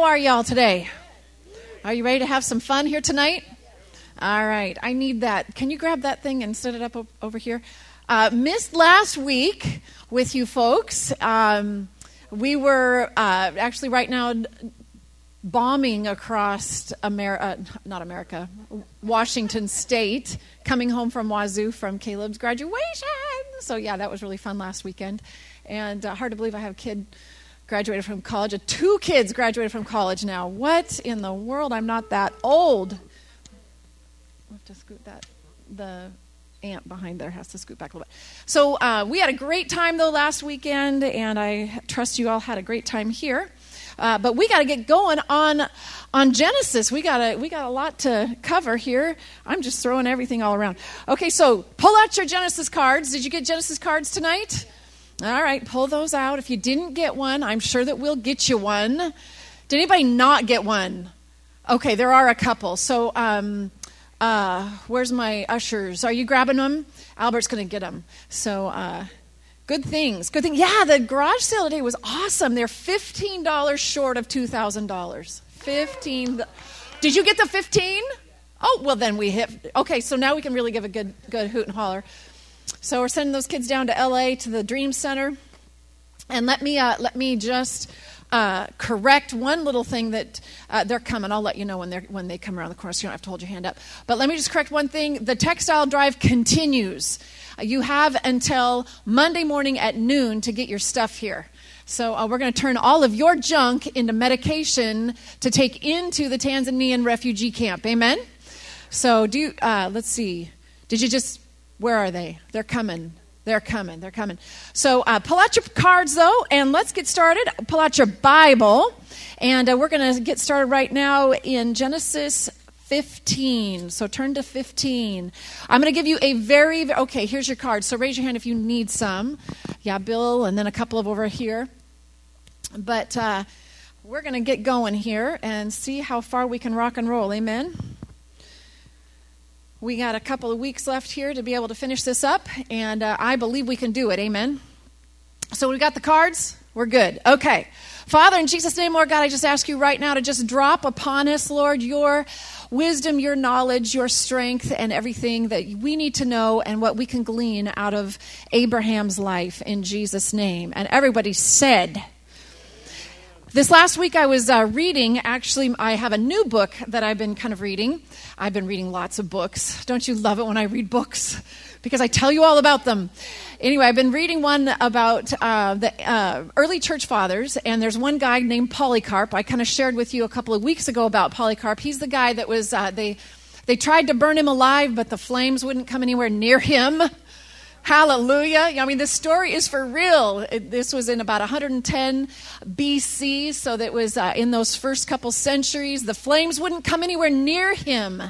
how are y'all today? Are you ready to have some fun here tonight? All right, I need that. Can you grab that thing and set it up over here? Uh, missed last week with you folks. Um, we were uh, actually right now bombing across America, uh, not America, Washington State, coming home from Wazzu from Caleb's graduation. So, yeah, that was really fun last weekend. And uh, hard to believe I have a kid graduated from college. Uh, two kids graduated from college now. What in the world? I'm not that old. I'll have to scoot that. The ant behind there has to scoot back a little bit. So uh, we had a great time though last weekend, and I trust you all had a great time here. Uh, but we got to get going on on Genesis. We got we got a lot to cover here. I'm just throwing everything all around. Okay, so pull out your Genesis cards. Did you get Genesis cards tonight? All right, pull those out. If you didn't get one, I'm sure that we'll get you one. Did anybody not get one? Okay, there are a couple. So, um, uh, where's my ushers? Are you grabbing them? Albert's going to get them. So, uh, Good things. Good thing. Yeah, the garage sale today was awesome. They're fifteen dollars short of two thousand dollars. Fifteen. Did you get the fifteen? Oh well, then we hit. Okay, so now we can really give a good good hoot and holler. So we're sending those kids down to L.A. to the Dream Center, and let me uh, let me just. Uh, correct one little thing that uh, they're coming. I'll let you know when they're, when they come around the corner. So you don't have to hold your hand up. But let me just correct one thing. The textile drive continues. You have until Monday morning at noon to get your stuff here. So uh, we're going to turn all of your junk into medication to take into the Tanzanian refugee camp. Amen. So do you, uh, let's see. Did you just? Where are they? They're coming. They're coming. They're coming. So uh, pull out your cards though, and let's get started. Pull out your Bible, and uh, we're going to get started right now in Genesis 15. So turn to 15. I'm going to give you a very, okay, here's your card. So raise your hand if you need some. Yeah, Bill, and then a couple of over here. But uh, we're going to get going here and see how far we can rock and roll. Amen. We got a couple of weeks left here to be able to finish this up, and uh, I believe we can do it. Amen. So we got the cards. We're good. Okay. Father, in Jesus' name, Lord God, I just ask you right now to just drop upon us, Lord, your wisdom, your knowledge, your strength, and everything that we need to know and what we can glean out of Abraham's life in Jesus' name. And everybody said, this last week I was uh, reading, actually, I have a new book that I've been kind of reading. I've been reading lots of books. Don't you love it when I read books? Because I tell you all about them. Anyway, I've been reading one about uh, the uh, early church fathers, and there's one guy named Polycarp. I kind of shared with you a couple of weeks ago about Polycarp. He's the guy that was uh, they they tried to burn him alive, but the flames wouldn't come anywhere near him. Hallelujah. I mean, this story is for real. This was in about 110 BC, so that was uh, in those first couple centuries. The flames wouldn't come anywhere near him.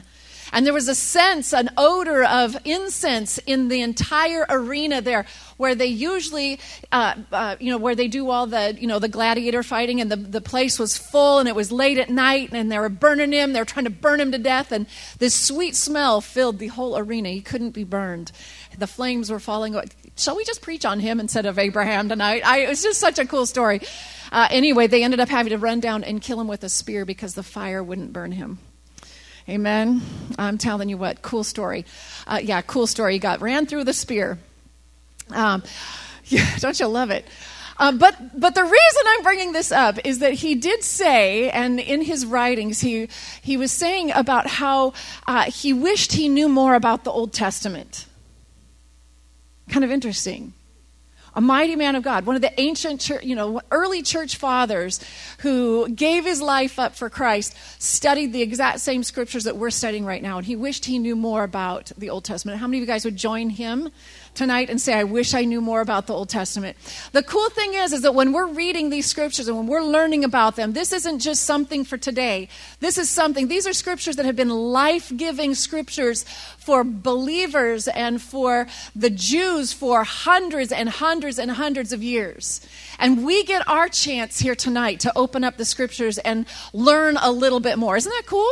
And there was a sense, an odor of incense in the entire arena there, where they usually, uh, uh, you know, where they do all the, you know, the gladiator fighting, and the, the place was full, and it was late at night, and they were burning him. They were trying to burn him to death, and this sweet smell filled the whole arena. He couldn't be burned. The flames were falling. Shall we just preach on him instead of Abraham tonight? I, it was just such a cool story. Uh, anyway, they ended up having to run down and kill him with a spear because the fire wouldn't burn him. Amen. I'm telling you what, cool story. Uh, yeah, cool story. He got ran through the spear. Um, yeah, don't you love it? Um, but but the reason I'm bringing this up is that he did say, and in his writings, he he was saying about how uh, he wished he knew more about the Old Testament. Kind of interesting a mighty man of God, one of the ancient, church, you know, early church fathers who gave his life up for Christ, studied the exact same scriptures that we're studying right now, and he wished he knew more about the Old Testament. How many of you guys would join him tonight and say, I wish I knew more about the Old Testament. The cool thing is, is that when we're reading these scriptures and when we're learning about them, this isn't just something for today. This is something, these are scriptures that have been life giving scriptures for believers and for the Jews for hundreds and hundreds and hundreds of years. And we get our chance here tonight to open up the scriptures and learn a little bit more. Isn't that cool?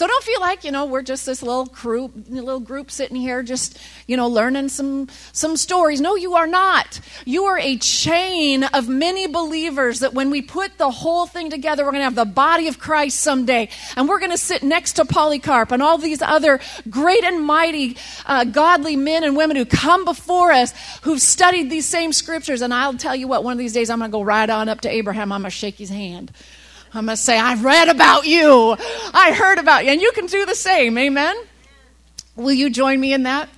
So don't feel like, you know, we're just this little group, little group sitting here just, you know, learning some some stories. No, you are not. You are a chain of many believers that when we put the whole thing together, we're going to have the body of Christ someday. And we're going to sit next to Polycarp and all these other great and mighty uh, godly men and women who come before us who've studied these same scriptures. And I'll tell you what, one of these days I'm going to go right on up to Abraham. I'm going to shake his hand. I'm going to say, I've read about you. I heard about you. And you can do the same. Amen? Will you join me in that?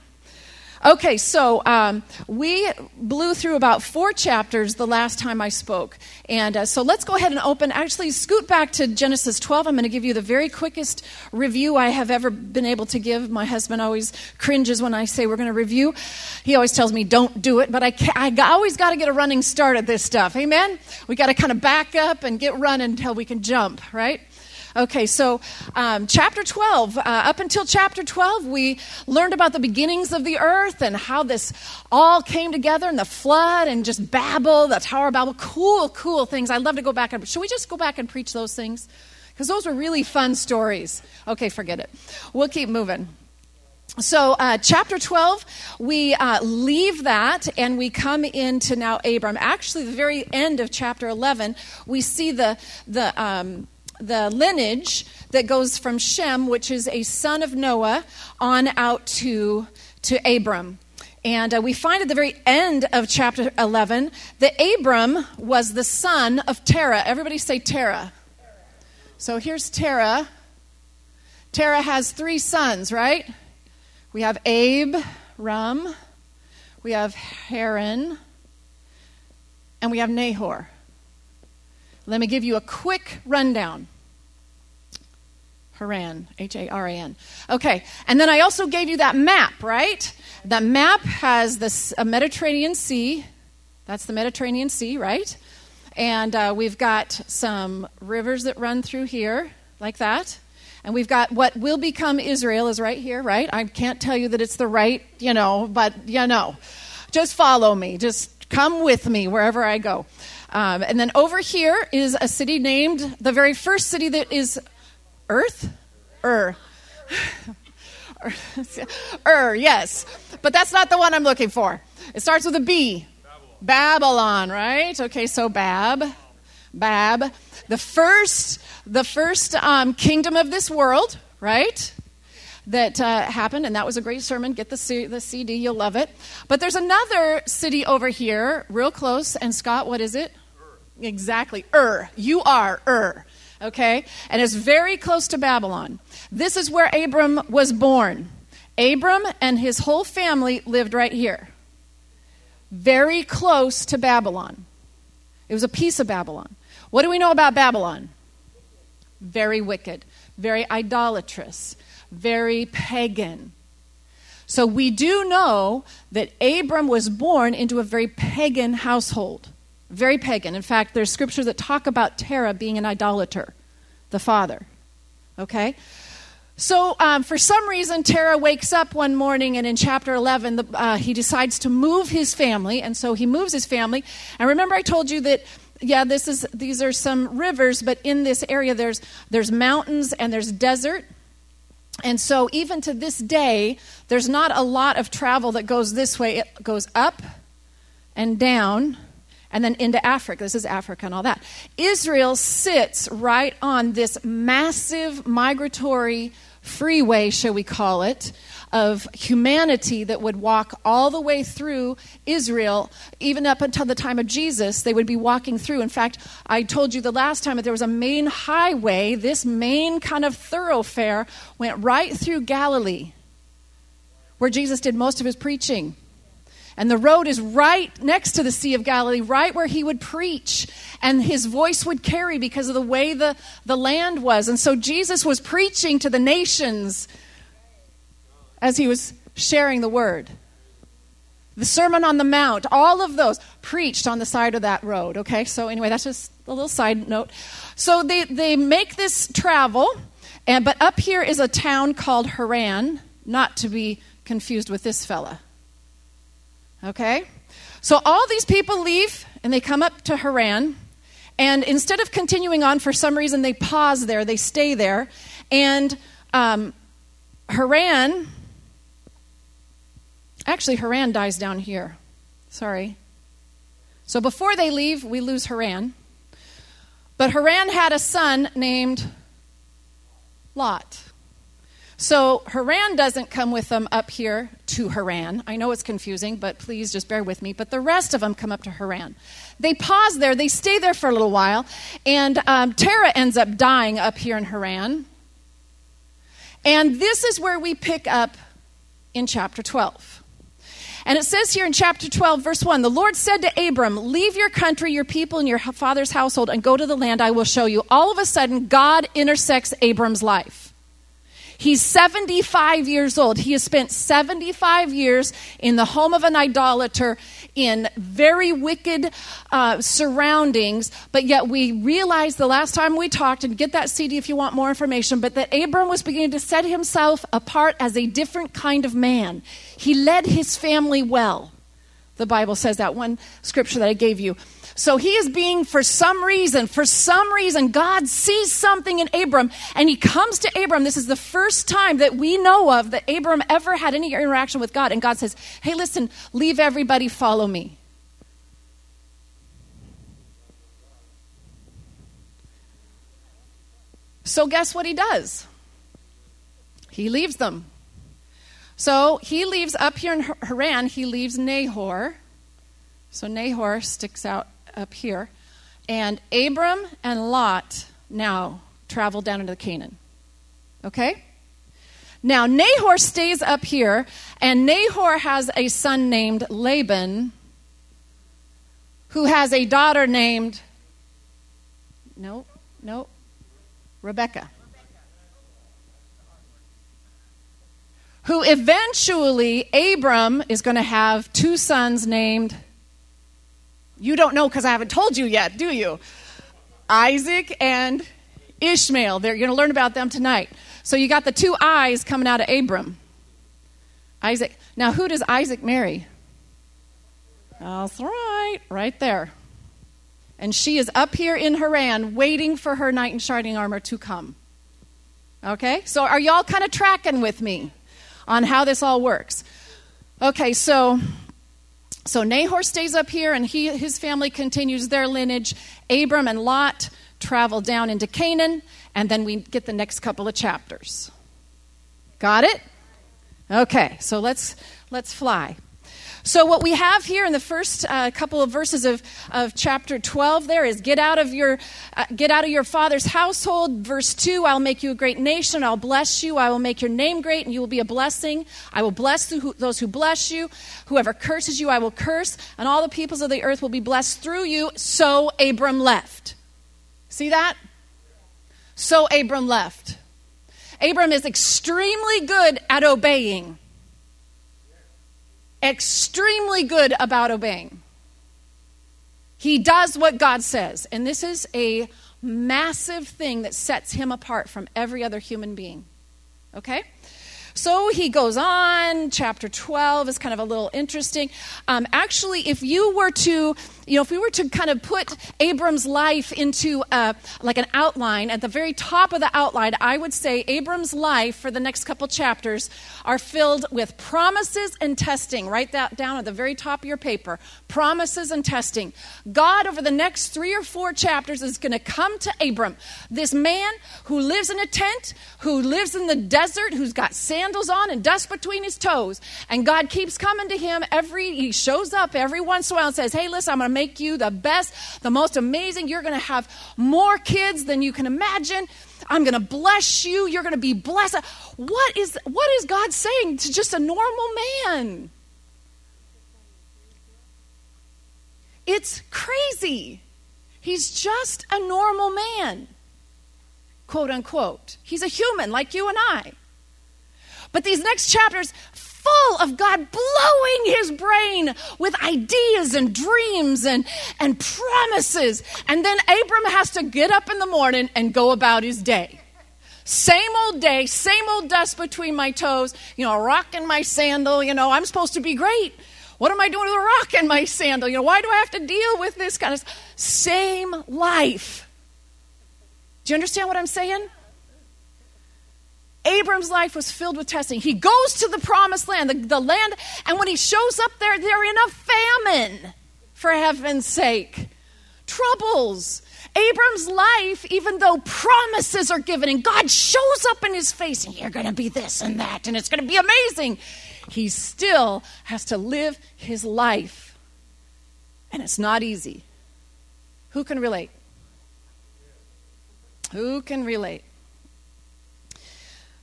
Okay, so um, we blew through about four chapters the last time I spoke. And uh, so let's go ahead and open, actually, scoot back to Genesis 12. I'm going to give you the very quickest review I have ever been able to give. My husband always cringes when I say we're going to review. He always tells me, don't do it, but I, I always got to get a running start at this stuff. Amen? We got to kind of back up and get running until we can jump, right? Okay, so um, chapter 12, uh, up until chapter 12, we learned about the beginnings of the earth and how this all came together and the flood and just Babel, the Tower of Babel. Cool, cool things. I'd love to go back and, should we just go back and preach those things? Because those were really fun stories. Okay, forget it. We'll keep moving. So, uh, chapter 12, we uh, leave that and we come into now Abram. Actually, the very end of chapter 11, we see the, the, um, the lineage that goes from Shem, which is a son of Noah, on out to, to Abram. And uh, we find at the very end of chapter 11 that Abram was the son of Terah. Everybody say Terah. So here's Terah. Terah has three sons, right? We have Abe, Ram, we have Haran, and we have Nahor. Let me give you a quick rundown. Haran, H A R A N. Okay, and then I also gave you that map, right? That map has the Mediterranean Sea. That's the Mediterranean Sea, right? And uh, we've got some rivers that run through here, like that. And we've got what will become Israel is right here, right? I can't tell you that it's the right, you know, but you know. Just follow me. Just come with me wherever I go. Um, and then over here is a city named, the very first city that is Earth? Ur. Ur, yes. But that's not the one I'm looking for. It starts with a B. Babylon, right? Okay, so Bab. Bab. The first, the first um, kingdom of this world, right? That uh, happened, and that was a great sermon. Get the, C- the CD, you'll love it. But there's another city over here, real close. And Scott, what is it? Ur. Exactly. Ur. You are Ur okay? And it's very close to Babylon. This is where Abram was born. Abram and his whole family lived right here, very close to Babylon. It was a piece of Babylon. What do we know about Babylon? Very wicked, very idolatrous, very pagan. So we do know that Abram was born into a very pagan household. Very pagan. In fact, there's scriptures that talk about Terah being an idolater, the father. Okay? So, um, for some reason, Terah wakes up one morning, and in chapter 11, the, uh, he decides to move his family, and so he moves his family. And remember, I told you that, yeah, this is these are some rivers, but in this area, there's there's mountains and there's desert. And so, even to this day, there's not a lot of travel that goes this way. It goes up and down and then into Africa. This is Africa and all that. Israel sits right on this massive migratory freeway, shall we call it, of humanity that would walk all the way through Israel, even up until the time of Jesus. They would be walking through. In fact, I told you the last time that there was a main highway, this main kind of thoroughfare went right through Galilee, where Jesus did most of his preaching. And the road is right next to the Sea of Galilee, right where he would preach. And his voice would carry because of the way the, the land was. And so Jesus was preaching to the nations as he was sharing the word. The Sermon on the Mount, all of those preached on the side of that road. Okay, so anyway, that's just a little side note. So they, they make this travel, and, but up here is a town called Haran, not to be confused with this fella. Okay? So all these people leave and they come up to Haran. And instead of continuing on, for some reason, they pause there, they stay there. And um, Haran, actually, Haran dies down here. Sorry. So before they leave, we lose Haran. But Haran had a son named Lot. So Haran doesn't come with them up here to Haran. I know it's confusing, but please just bear with me. But the rest of them come up to Haran. They pause there, they stay there for a little while, and um, ends up dying up here in Haran. And this is where we pick up in chapter 12. And it says here in chapter 12, verse 1 The Lord said to Abram, Leave your country, your people, and your father's household, and go to the land I will show you. All of a sudden, God intersects Abram's life. He's 75 years old. He has spent 75 years in the home of an idolater in very wicked uh, surroundings, but yet we realized the last time we talked, and get that CD if you want more information, but that Abram was beginning to set himself apart as a different kind of man. He led his family well. The Bible says that one scripture that I gave you. So he is being, for some reason, for some reason, God sees something in Abram and he comes to Abram. This is the first time that we know of that Abram ever had any interaction with God. And God says, Hey, listen, leave everybody, follow me. So, guess what he does? He leaves them. So, he leaves up here in Haran, he leaves Nahor. So, Nahor sticks out up here. And Abram and Lot now travel down into Canaan. Okay? Now, Nahor stays up here, and Nahor has a son named Laban, who has a daughter named, no, no, Rebecca. Who eventually, Abram is going to have two sons named you don't know because I haven't told you yet, do you? Isaac and Ishmael. They're going to learn about them tonight. So you got the two eyes coming out of Abram. Isaac. Now, who does Isaac marry? That's right, right there. And she is up here in Haran waiting for her knight in shining armor to come. Okay? So are y'all kind of tracking with me on how this all works? Okay, so so Nahor stays up here, and he, his family continues their lineage. Abram and Lot travel down into Canaan, and then we get the next couple of chapters. Got it? Okay, so let's let's fly. So, what we have here in the first uh, couple of verses of, of chapter 12 there is get out of your uh, get out of your father's household. Verse 2 I'll make you a great nation. I'll bless you. I will make your name great, and you will be a blessing. I will bless those who bless you. Whoever curses you, I will curse, and all the peoples of the earth will be blessed through you. So, Abram left. See that? So, Abram left. Abram is extremely good at obeying extremely good about obeying. He does what God says. And this is a massive thing that sets him apart from every other human being. Okay? So he goes on. Chapter 12 is kind of a little interesting. Um, actually, if you were to, you know, if we were to kind of put Abram's life into a, like an outline, at the very top of the outline, I would say Abram's life for the next couple chapters are filled with promises and testing. Write that down at the very top of your paper. Promises and testing. God, over the next three or four chapters, is going to come to Abram, this man who lives in a tent, who lives in the desert, who's got sand sandals on and dust between his toes. And God keeps coming to him every, he shows up every once in a while and says, Hey, listen, I'm going to make you the best, the most amazing. You're going to have more kids than you can imagine. I'm going to bless you. You're going to be blessed. What is, what is God saying to just a normal man? It's crazy. He's just a normal man, quote unquote. He's a human like you and I. But these next chapters, full of God blowing his brain with ideas and dreams and, and promises. And then Abram has to get up in the morning and go about his day. Same old day, same old dust between my toes, you know, a rock in my sandal, you know, I'm supposed to be great. What am I doing with a rock in my sandal? You know, why do I have to deal with this kind of same life? Do you understand what I'm saying? Abram's life was filled with testing. He goes to the promised land, the, the land, and when he shows up there, they're in a famine, for heaven's sake. Troubles. Abram's life, even though promises are given and God shows up in his face and you're going to be this and that and it's going to be amazing, he still has to live his life. And it's not easy. Who can relate? Who can relate?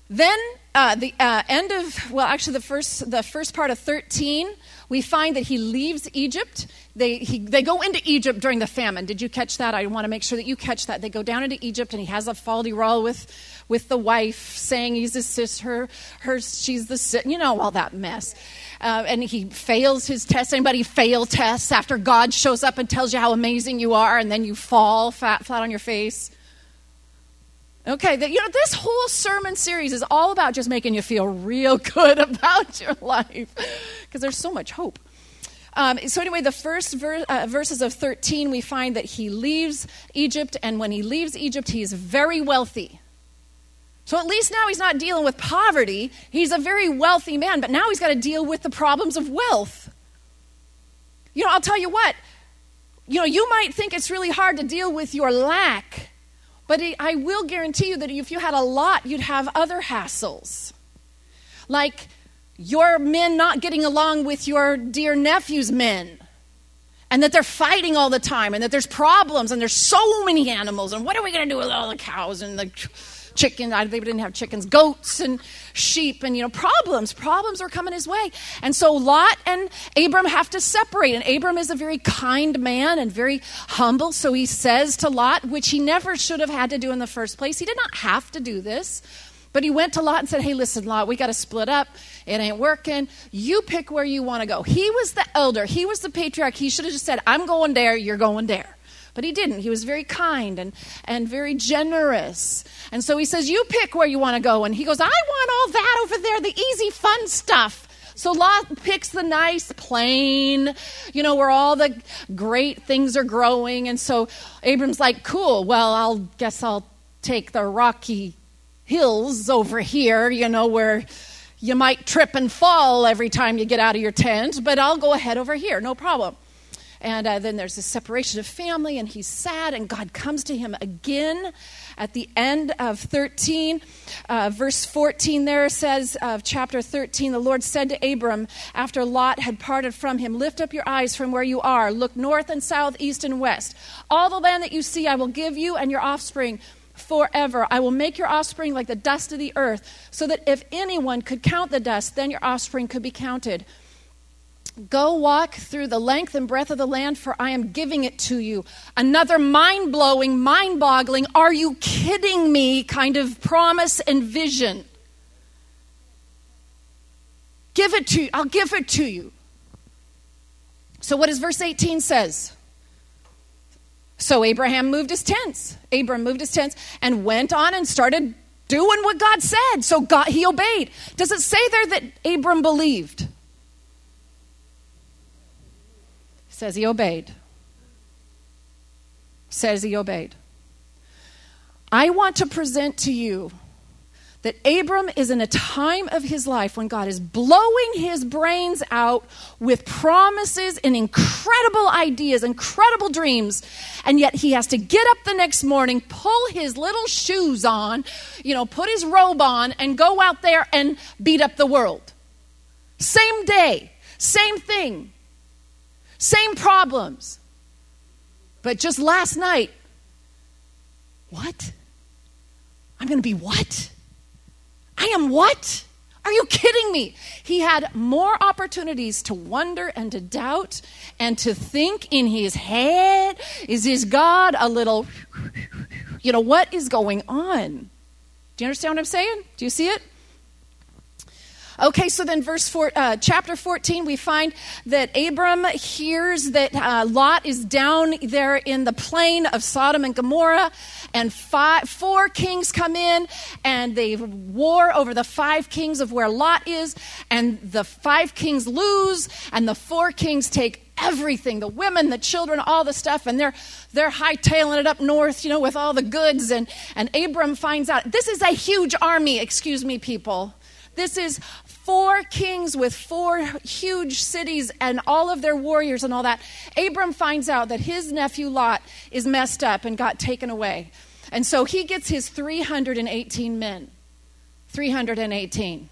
Then uh, the uh, end of well, actually the first the first part of thirteen, we find that he leaves Egypt. They he, they go into Egypt during the famine. Did you catch that? I want to make sure that you catch that. They go down into Egypt, and he has a foldy roll with with the wife, saying he's his sister, her she's the you know all that mess. Uh, and he fails his test. Anybody fail tests after God shows up and tells you how amazing you are, and then you fall flat on your face? Okay, you know, this whole sermon series is all about just making you feel real good about your life because there's so much hope. Um, so, anyway, the first ver- uh, verses of 13, we find that he leaves Egypt, and when he leaves Egypt, he's very wealthy. So, at least now he's not dealing with poverty. He's a very wealthy man, but now he's got to deal with the problems of wealth. You know, I'll tell you what, you know, you might think it's really hard to deal with your lack but I will guarantee you that if you had a lot, you'd have other hassles. Like your men not getting along with your dear nephew's men. And that they're fighting all the time, and that there's problems, and there's so many animals, and what are we going to do with all the cows and the chicken. They didn't have chickens, goats and sheep, and you know, problems. Problems are coming his way. And so Lot and Abram have to separate. And Abram is a very kind man and very humble. So he says to Lot, which he never should have had to do in the first place. He did not have to do this. But he went to Lot and said, Hey, listen, Lot, we got to split up. It ain't working. You pick where you want to go. He was the elder, he was the patriarch. He should have just said, I'm going there, you're going there. But he didn't. He was very kind and, and very generous. And so he says, You pick where you want to go. And he goes, I want all that over there, the easy, fun stuff. So Lot picks the nice plain, you know, where all the great things are growing. And so Abram's like, Cool, well, I'll guess I'll take the rocky hills over here, you know, where you might trip and fall every time you get out of your tent, but I'll go ahead over here, no problem. And uh, then there's a separation of family, and he's sad, and God comes to him again at the end of 13. Uh, verse 14 there says of chapter 13, the Lord said to Abram, after Lot had parted from him, Lift up your eyes from where you are, look north and south, east and west. All the land that you see I will give you and your offspring forever. I will make your offspring like the dust of the earth, so that if anyone could count the dust, then your offspring could be counted. Go walk through the length and breadth of the land, for I am giving it to you. Another mind blowing, mind boggling, are you kidding me kind of promise and vision. Give it to you. I'll give it to you. So, what does verse 18 says? So Abraham moved his tents. Abram moved his tents and went on and started doing what God said. So God, he obeyed. Does it say there that Abram believed? Says he obeyed. Says he obeyed. I want to present to you that Abram is in a time of his life when God is blowing his brains out with promises and incredible ideas, incredible dreams, and yet he has to get up the next morning, pull his little shoes on, you know, put his robe on, and go out there and beat up the world. Same day, same thing. Same problems. But just last night, what? I'm going to be what? I am what? Are you kidding me? He had more opportunities to wonder and to doubt and to think in his head is his God a little, you know, what is going on? Do you understand what I'm saying? Do you see it? Okay, so then verse four, uh, chapter 14, we find that Abram hears that uh, Lot is down there in the plain of Sodom and Gomorrah, and five, four kings come in, and they war over the five kings of where Lot is, and the five kings lose, and the four kings take everything the women, the children, all the stuff. And they're, they're hightailing it up north, you know, with all the goods. And, and Abram finds out this is a huge army, excuse me, people. This is four kings with four huge cities and all of their warriors and all that. Abram finds out that his nephew Lot is messed up and got taken away. And so he gets his 318 men. 318.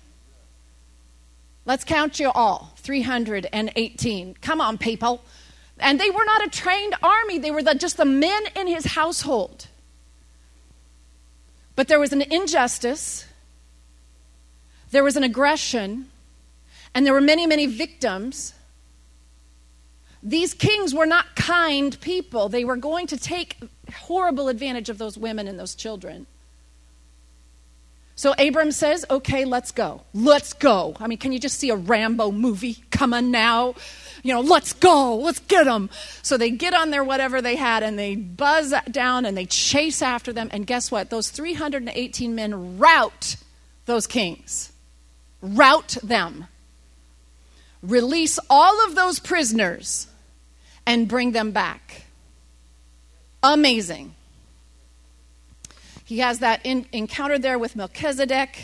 Let's count you all 318. Come on, people. And they were not a trained army, they were the, just the men in his household. But there was an injustice there was an aggression, and there were many, many victims. These kings were not kind people. They were going to take horrible advantage of those women and those children. So Abram says, okay, let's go. Let's go. I mean, can you just see a Rambo movie? coming now. You know, let's go. Let's get them. So they get on their whatever they had and they buzz down and they chase after them. And guess what? Those 318 men rout those kings rout them, release all of those prisoners, and bring them back. Amazing. He has that in, encounter there with Melchizedek.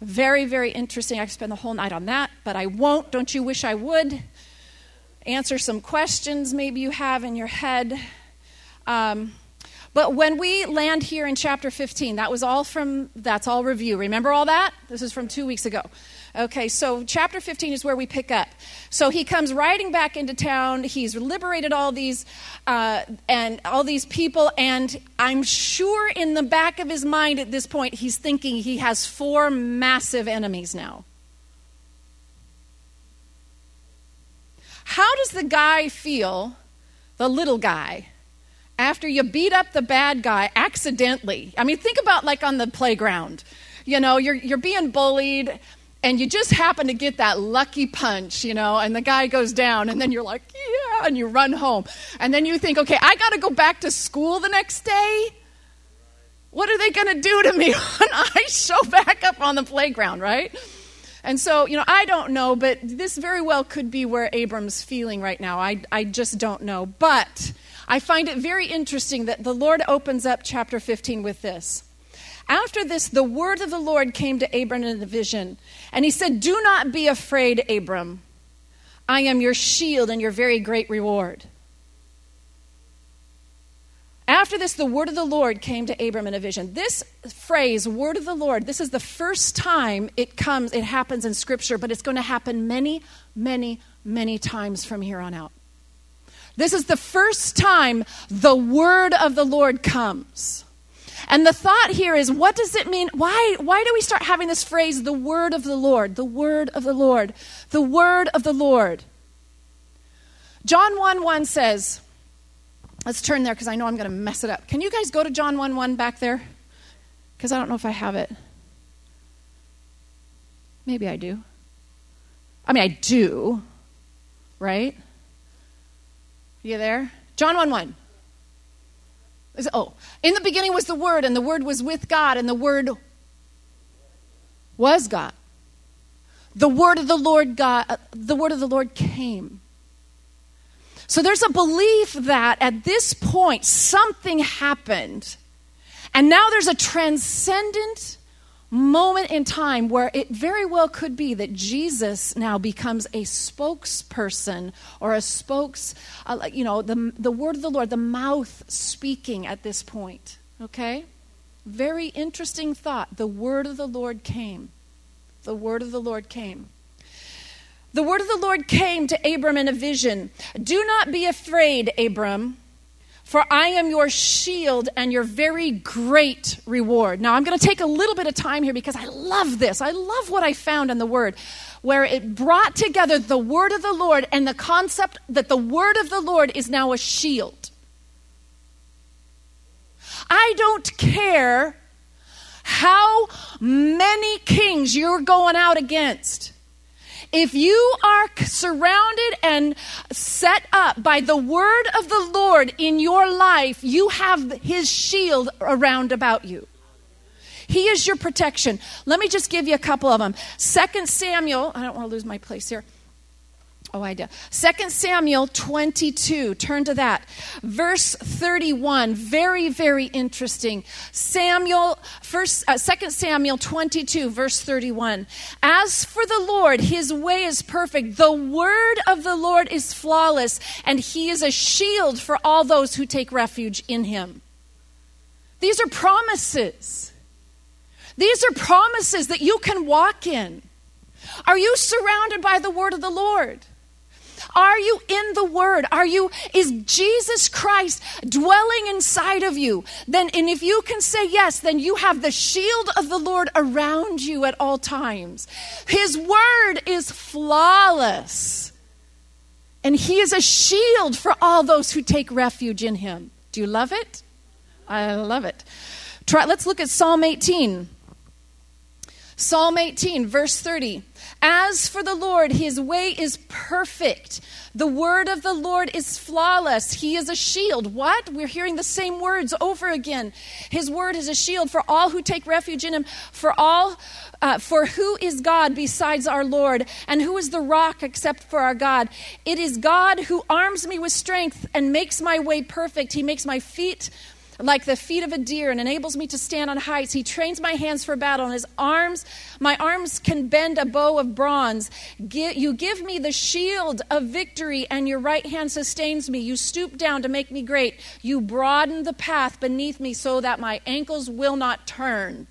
Very, very interesting. I could spend the whole night on that, but I won't. Don't you wish I would? Answer some questions maybe you have in your head. Um, but when we land here in chapter 15, that was all from, that's all review. Remember all that? This is from two weeks ago. Okay, so chapter 15 is where we pick up. So he comes riding back into town. He's liberated all these uh, and all these people, and I'm sure in the back of his mind at this point, he's thinking he has four massive enemies now. How does the guy feel, the little guy, after you beat up the bad guy accidentally. I mean, think about like on the playground. You know, you're, you're being bullied and you just happen to get that lucky punch, you know, and the guy goes down, and then you're like, yeah, and you run home. And then you think, okay, I got to go back to school the next day. What are they going to do to me when I show back up on the playground, right? And so, you know, I don't know, but this very well could be where Abram's feeling right now. I, I just don't know. But I find it very interesting that the Lord opens up chapter 15 with this. After this, the word of the Lord came to Abram in a vision, and he said, Do not be afraid, Abram. I am your shield and your very great reward. After this, the word of the Lord came to Abram in a vision. This phrase, word of the Lord, this is the first time it comes, it happens in Scripture, but it's going to happen many, many, many times from here on out. This is the first time the word of the Lord comes. And the thought here is what does it mean? Why, why do we start having this phrase, the word of the Lord? The word of the Lord. The word of the Lord. John 1 1 says, let's turn there because I know I'm going to mess it up. Can you guys go to John 1 1 back there? Because I don't know if I have it. Maybe I do. I mean, I do, right? You there? John 1 1. Oh, in the beginning was the Word, and the Word was with God, and the Word was God. The word of the Lord God, uh, the word of the Lord came. So there's a belief that at this point something happened. And now there's a transcendent moment in time where it very well could be that Jesus now becomes a spokesperson or a spokes, uh, you know, the, the word of the Lord, the mouth speaking at this point. Okay? Very interesting thought. The word of the Lord came. The word of the Lord came. The word of the Lord came to Abram in a vision. Do not be afraid, Abram for I am your shield and your very great reward. Now, I'm going to take a little bit of time here because I love this. I love what I found in the Word, where it brought together the Word of the Lord and the concept that the Word of the Lord is now a shield. I don't care how many kings you're going out against. If you are surrounded and set up by the word of the Lord in your life, you have his shield around about you. He is your protection. Let me just give you a couple of them. Second Samuel, I don't want to lose my place here. Oh, I do. 2 Samuel 22. Turn to that. Verse 31. Very, very interesting. Samuel, first, uh, 2 Samuel 22, verse 31. As for the Lord, his way is perfect. The word of the Lord is flawless, and he is a shield for all those who take refuge in him. These are promises. These are promises that you can walk in. Are you surrounded by the word of the Lord? Are you in the Word? Are you, is Jesus Christ dwelling inside of you? Then, and if you can say yes, then you have the shield of the Lord around you at all times. His Word is flawless. And He is a shield for all those who take refuge in Him. Do you love it? I love it. Try, let's look at Psalm 18. Psalm 18, verse 30. As for the Lord, his way is perfect. The word of the Lord is flawless. He is a shield. What? We're hearing the same words over again. His word is a shield for all who take refuge in him, for all uh, for who is God besides our Lord? And who is the rock except for our God? It is God who arms me with strength and makes my way perfect. He makes my feet like the feet of a deer and enables me to stand on heights. He trains my hands for battle, and his arms, my arms can bend a bow of bronze. You give me the shield of victory, and your right hand sustains me. You stoop down to make me great. You broaden the path beneath me so that my ankles will not turn.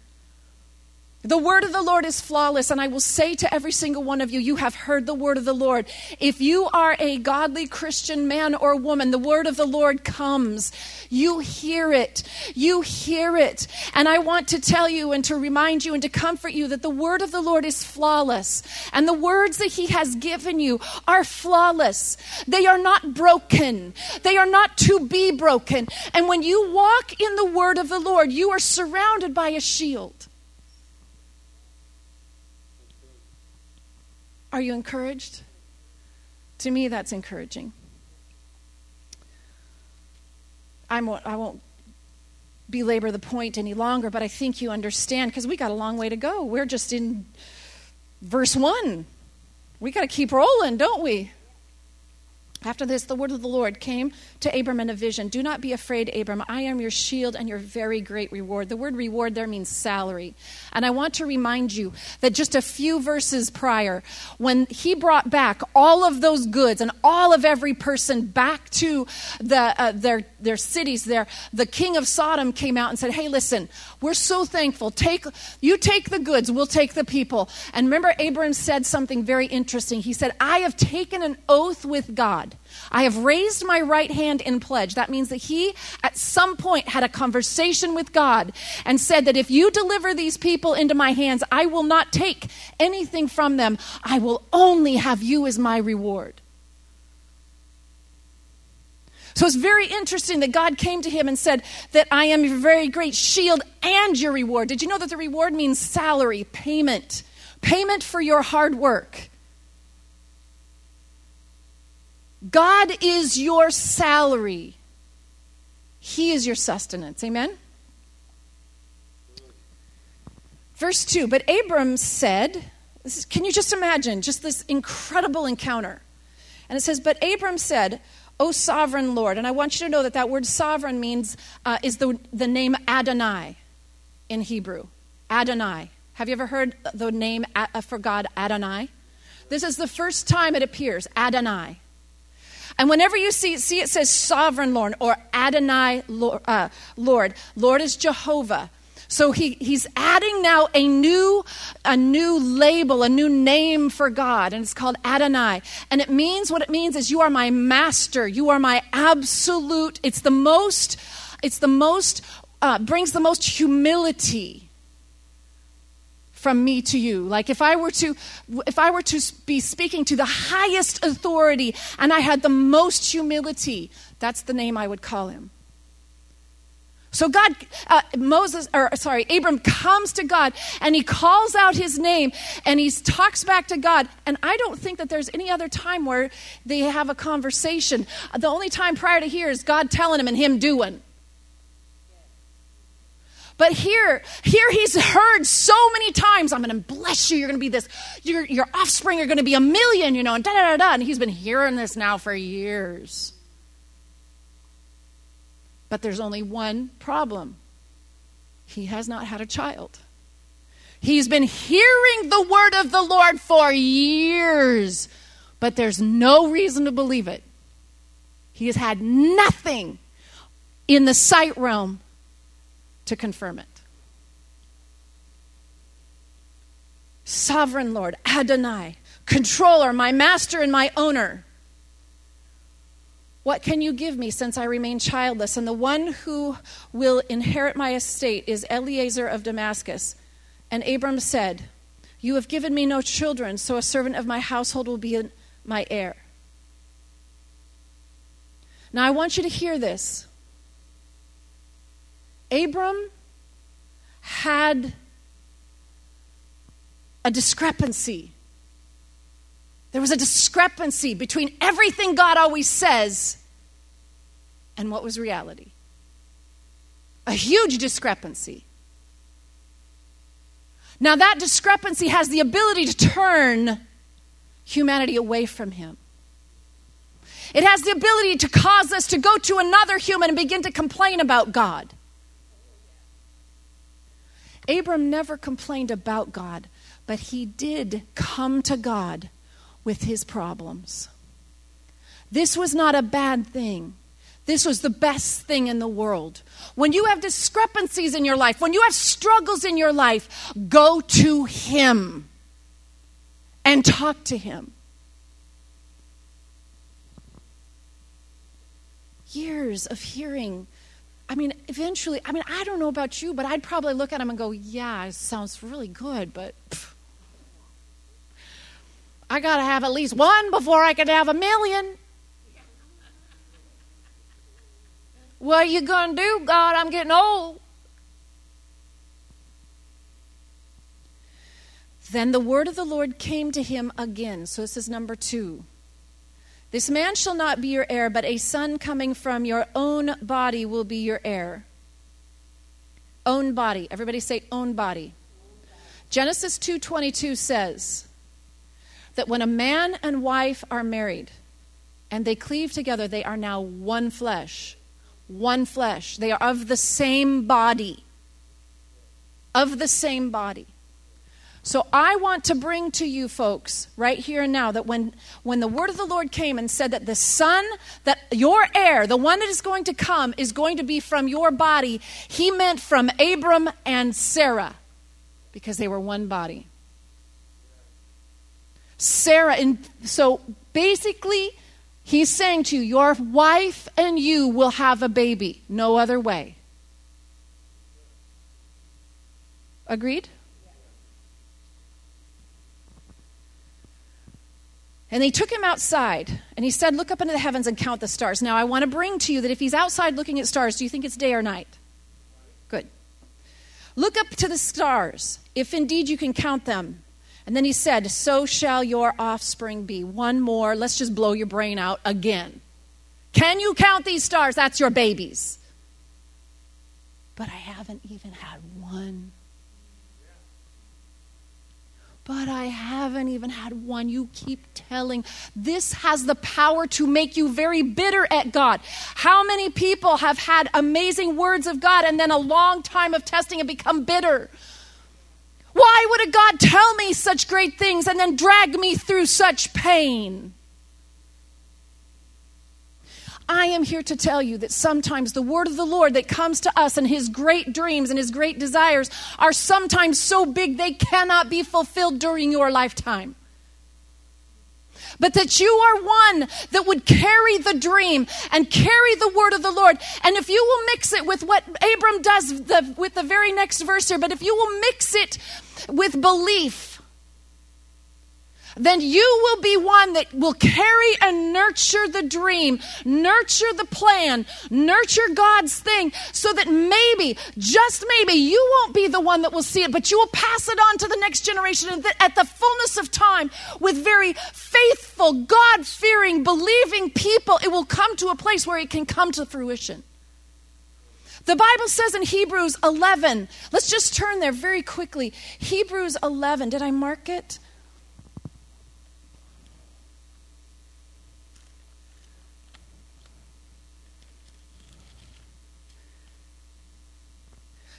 The word of the Lord is flawless, and I will say to every single one of you, you have heard the word of the Lord. If you are a godly Christian man or woman, the word of the Lord comes. You hear it. You hear it. And I want to tell you and to remind you and to comfort you that the word of the Lord is flawless, and the words that He has given you are flawless. They are not broken, they are not to be broken. And when you walk in the word of the Lord, you are surrounded by a shield. Are you encouraged? To me, that's encouraging. I'm, I won't belabor the point any longer, but I think you understand because we got a long way to go. We're just in verse 1. We got to keep rolling, don't we? After this, the word of the Lord came to Abram in a vision. Do not be afraid, Abram. I am your shield and your very great reward. The word reward there means salary. And I want to remind you that just a few verses prior, when he brought back all of those goods and all of every person back to the, uh, their, their cities there, the king of Sodom came out and said, Hey, listen, we're so thankful. Take, you take the goods, we'll take the people. And remember, Abram said something very interesting. He said, I have taken an oath with God I have raised my right hand in pledge. That means that he, at some point, had a conversation with God and said that if you deliver these people into my hands, I will not take anything from them. I will only have you as my reward. So it's very interesting that God came to him and said that I am your very great shield and your reward. Did you know that the reward means salary, payment, payment for your hard work? God is your salary, He is your sustenance. Amen? Verse 2 But Abram said, is, Can you just imagine just this incredible encounter? And it says, But Abram said, O sovereign Lord, and I want you to know that that word sovereign means, uh, is the, the name Adonai in Hebrew. Adonai. Have you ever heard the name uh, for God Adonai? This is the first time it appears, Adonai. And whenever you see, see it says sovereign Lord or Adonai Lord, uh, Lord. Lord is Jehovah. So he, he's adding now a new, a new label, a new name for God, and it's called Adonai. And it means what it means is you are my master, you are my absolute. It's the most, it's the most, uh, brings the most humility from me to you. Like if i were to if i were to be speaking to the highest authority and i had the most humility that's the name i would call him. So god uh, moses or sorry abram comes to god and he calls out his name and he talks back to god. And i don't think that there's any other time where they have a conversation. The only time prior to here is god telling him and him doing But here, here he's heard so many times, I'm going to bless you. You're going to be this, your, your offspring are going to be a million, you know, and da da da da. And he's been hearing this now for years. But there's only one problem he has not had a child. He's been hearing the word of the Lord for years, but there's no reason to believe it. He has had nothing in the sight realm to confirm it. Sovereign Lord, Adonai, controller, my master and my owner. What can you give me since I remain childless? And the one who will inherit my estate is Eliezer of Damascus. And Abram said, You have given me no children, so a servant of my household will be my heir. Now I want you to hear this. Abram had a discrepancy. There was a discrepancy between everything God always says and what was reality. A huge discrepancy. Now, that discrepancy has the ability to turn humanity away from Him. It has the ability to cause us to go to another human and begin to complain about God. Abram never complained about God, but he did come to God with his problems. This was not a bad thing. This was the best thing in the world. When you have discrepancies in your life, when you have struggles in your life, go to Him and talk to Him. Years of hearing. I mean, eventually, I mean, I don't know about you, but I'd probably look at him and go, yeah, it sounds really good, but pff, I got to have at least one before I can have a million. What are you going to do, God? I'm getting old. Then the word of the Lord came to him again. So this is number two. This man shall not be your heir, but a son coming from your own body will be your heir. Own body. Everybody say own body. Genesis 2:22 says that when a man and wife are married and they cleave together, they are now one flesh one flesh. They are of the same body. Of the same body. So I want to bring to you folks right here and now that when when the word of the Lord came and said that the son that your heir, the one that is going to come is going to be from your body, he meant from Abram and Sarah because they were one body. Sarah and so basically He's saying to you, your wife and you will have a baby. No other way. Agreed? And he took him outside and he said, Look up into the heavens and count the stars. Now, I want to bring to you that if he's outside looking at stars, do you think it's day or night? Good. Look up to the stars, if indeed you can count them. And then he said, So shall your offspring be. One more. Let's just blow your brain out again. Can you count these stars? That's your babies. But I haven't even had one. But I haven't even had one. You keep telling. This has the power to make you very bitter at God. How many people have had amazing words of God and then a long time of testing and become bitter? Why would a God tell me such great things and then drag me through such pain? I am here to tell you that sometimes the word of the Lord that comes to us and his great dreams and his great desires are sometimes so big they cannot be fulfilled during your lifetime but that you are one that would carry the dream and carry the word of the Lord. And if you will mix it with what Abram does the, with the very next verse here, but if you will mix it with belief, then you will be one that will carry and nurture the dream, nurture the plan, nurture God's thing, so that maybe, just maybe, you won't be the one that will see it, but you will pass it on to the next generation. At the fullness of time, with very faithful, God fearing, believing people, it will come to a place where it can come to fruition. The Bible says in Hebrews 11, let's just turn there very quickly. Hebrews 11, did I mark it?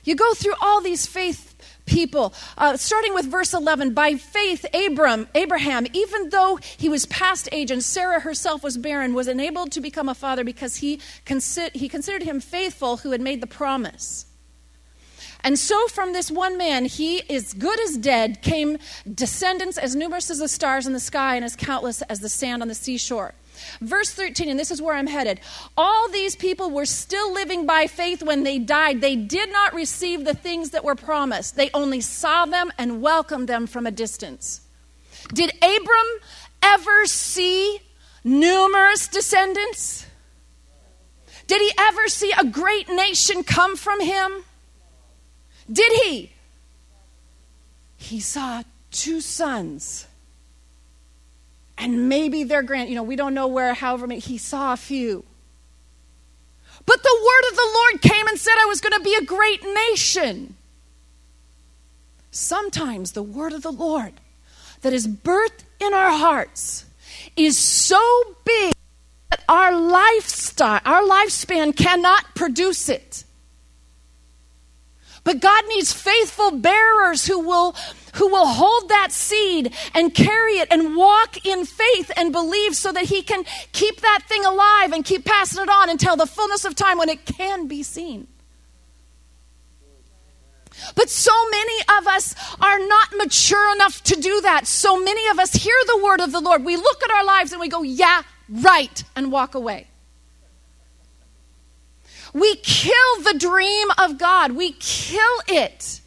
You go through all these faith people, uh, starting with verse 11. By faith, Abram, Abraham, even though he was past age and Sarah herself was barren, was enabled to become a father because he, consi- he considered him faithful who had made the promise. And so, from this one man, he is good as dead, came descendants as numerous as the stars in the sky and as countless as the sand on the seashore. Verse 13, and this is where I'm headed. All these people were still living by faith when they died. They did not receive the things that were promised, they only saw them and welcomed them from a distance. Did Abram ever see numerous descendants? Did he ever see a great nation come from him? Did he? He saw two sons and maybe their grand, you know, we don't know where, however many, he saw a few. But the word of the Lord came and said I was going to be a great nation. Sometimes the word of the Lord that is birthed in our hearts is so big that our lifestyle, our lifespan cannot produce it. But God needs faithful bearers who will, who will hold that seed and carry it and walk in faith and believe so that He can keep that thing alive and keep passing it on until the fullness of time when it can be seen. But so many of us are not mature enough to do that. So many of us hear the word of the Lord. We look at our lives and we go, yeah, right, and walk away. We kill the dream of God. We kill it.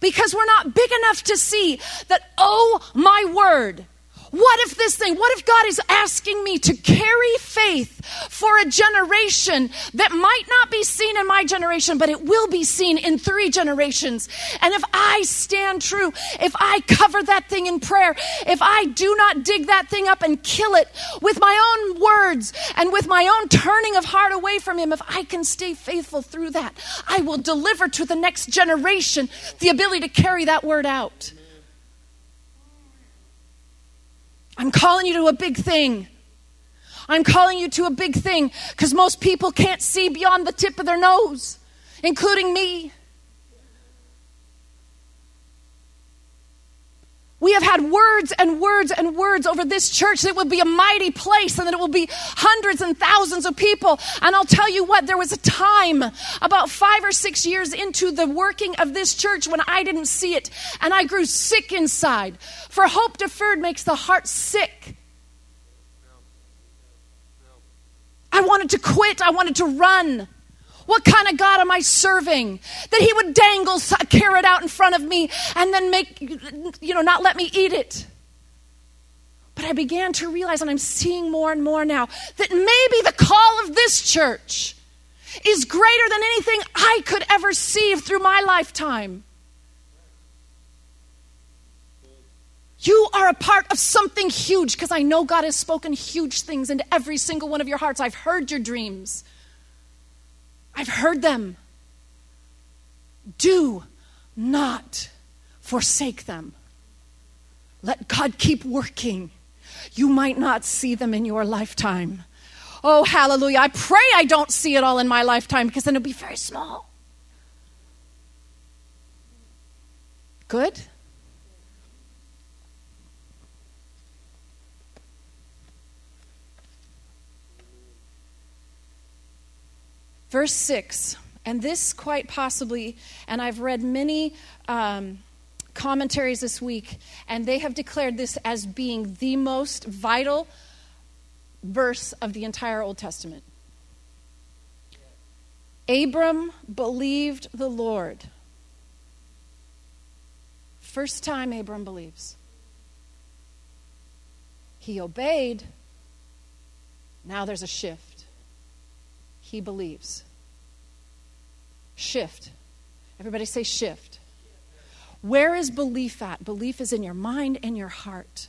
Because we're not big enough to see that, oh my word, what if this thing, what if God is asking me to carry faith for a generation that might not be seen in my generation, but it will be seen in three generations? And if I stand true, if I cover that thing in prayer, if I do not dig that thing up and kill it with my own words and with my own turning of heart away from Him, if I can stay faithful through that, I will deliver to the next generation the ability to carry that word out. I'm calling you to a big thing. I'm calling you to a big thing because most people can't see beyond the tip of their nose, including me. We have had words and words and words over this church that it will be a mighty place and that it will be hundreds and thousands of people. And I'll tell you what, there was a time about five or six years into the working of this church when I didn't see it and I grew sick inside. For hope deferred makes the heart sick. I wanted to quit, I wanted to run. What kind of God am I serving? That He would dangle a carrot out in front of me and then make, you know, not let me eat it. But I began to realize, and I'm seeing more and more now, that maybe the call of this church is greater than anything I could ever see through my lifetime. You are a part of something huge because I know God has spoken huge things into every single one of your hearts. I've heard your dreams. I've heard them. Do not forsake them. Let God keep working. You might not see them in your lifetime. Oh, hallelujah. I pray I don't see it all in my lifetime because then it'll be very small. Good? Verse 6, and this quite possibly, and I've read many um, commentaries this week, and they have declared this as being the most vital verse of the entire Old Testament. Abram believed the Lord. First time Abram believes. He obeyed. Now there's a shift he believes. Shift. Everybody say shift. Where is belief at? Belief is in your mind and your heart.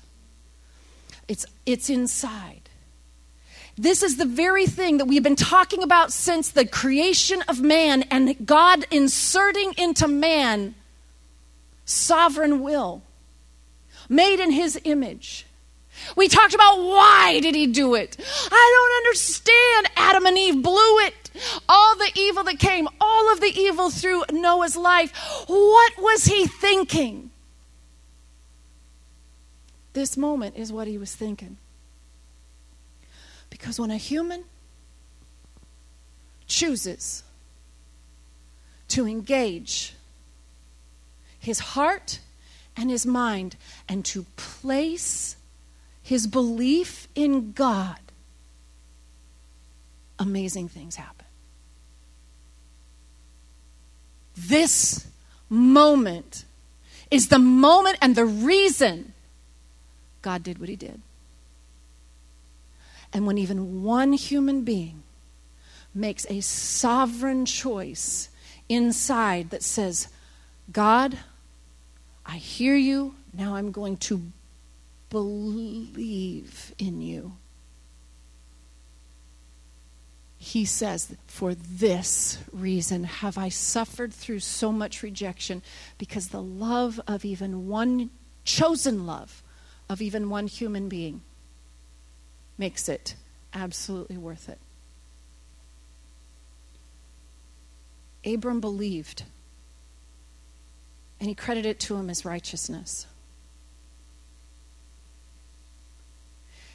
It's, it's inside. This is the very thing that we've been talking about since the creation of man and God inserting into man sovereign will, made in his image. We talked about why did he do it? I don't understand. Adam and Eve blew it. All the evil that came, all of the evil through Noah's life. What was he thinking? This moment is what he was thinking. Because when a human chooses to engage his heart and his mind and to place his belief in God, amazing things happen. This moment is the moment and the reason God did what he did. And when even one human being makes a sovereign choice inside that says, God, I hear you, now I'm going to believe in you. He says, For this reason have I suffered through so much rejection, because the love of even one chosen love of even one human being makes it absolutely worth it. Abram believed, and he credited it to him as righteousness.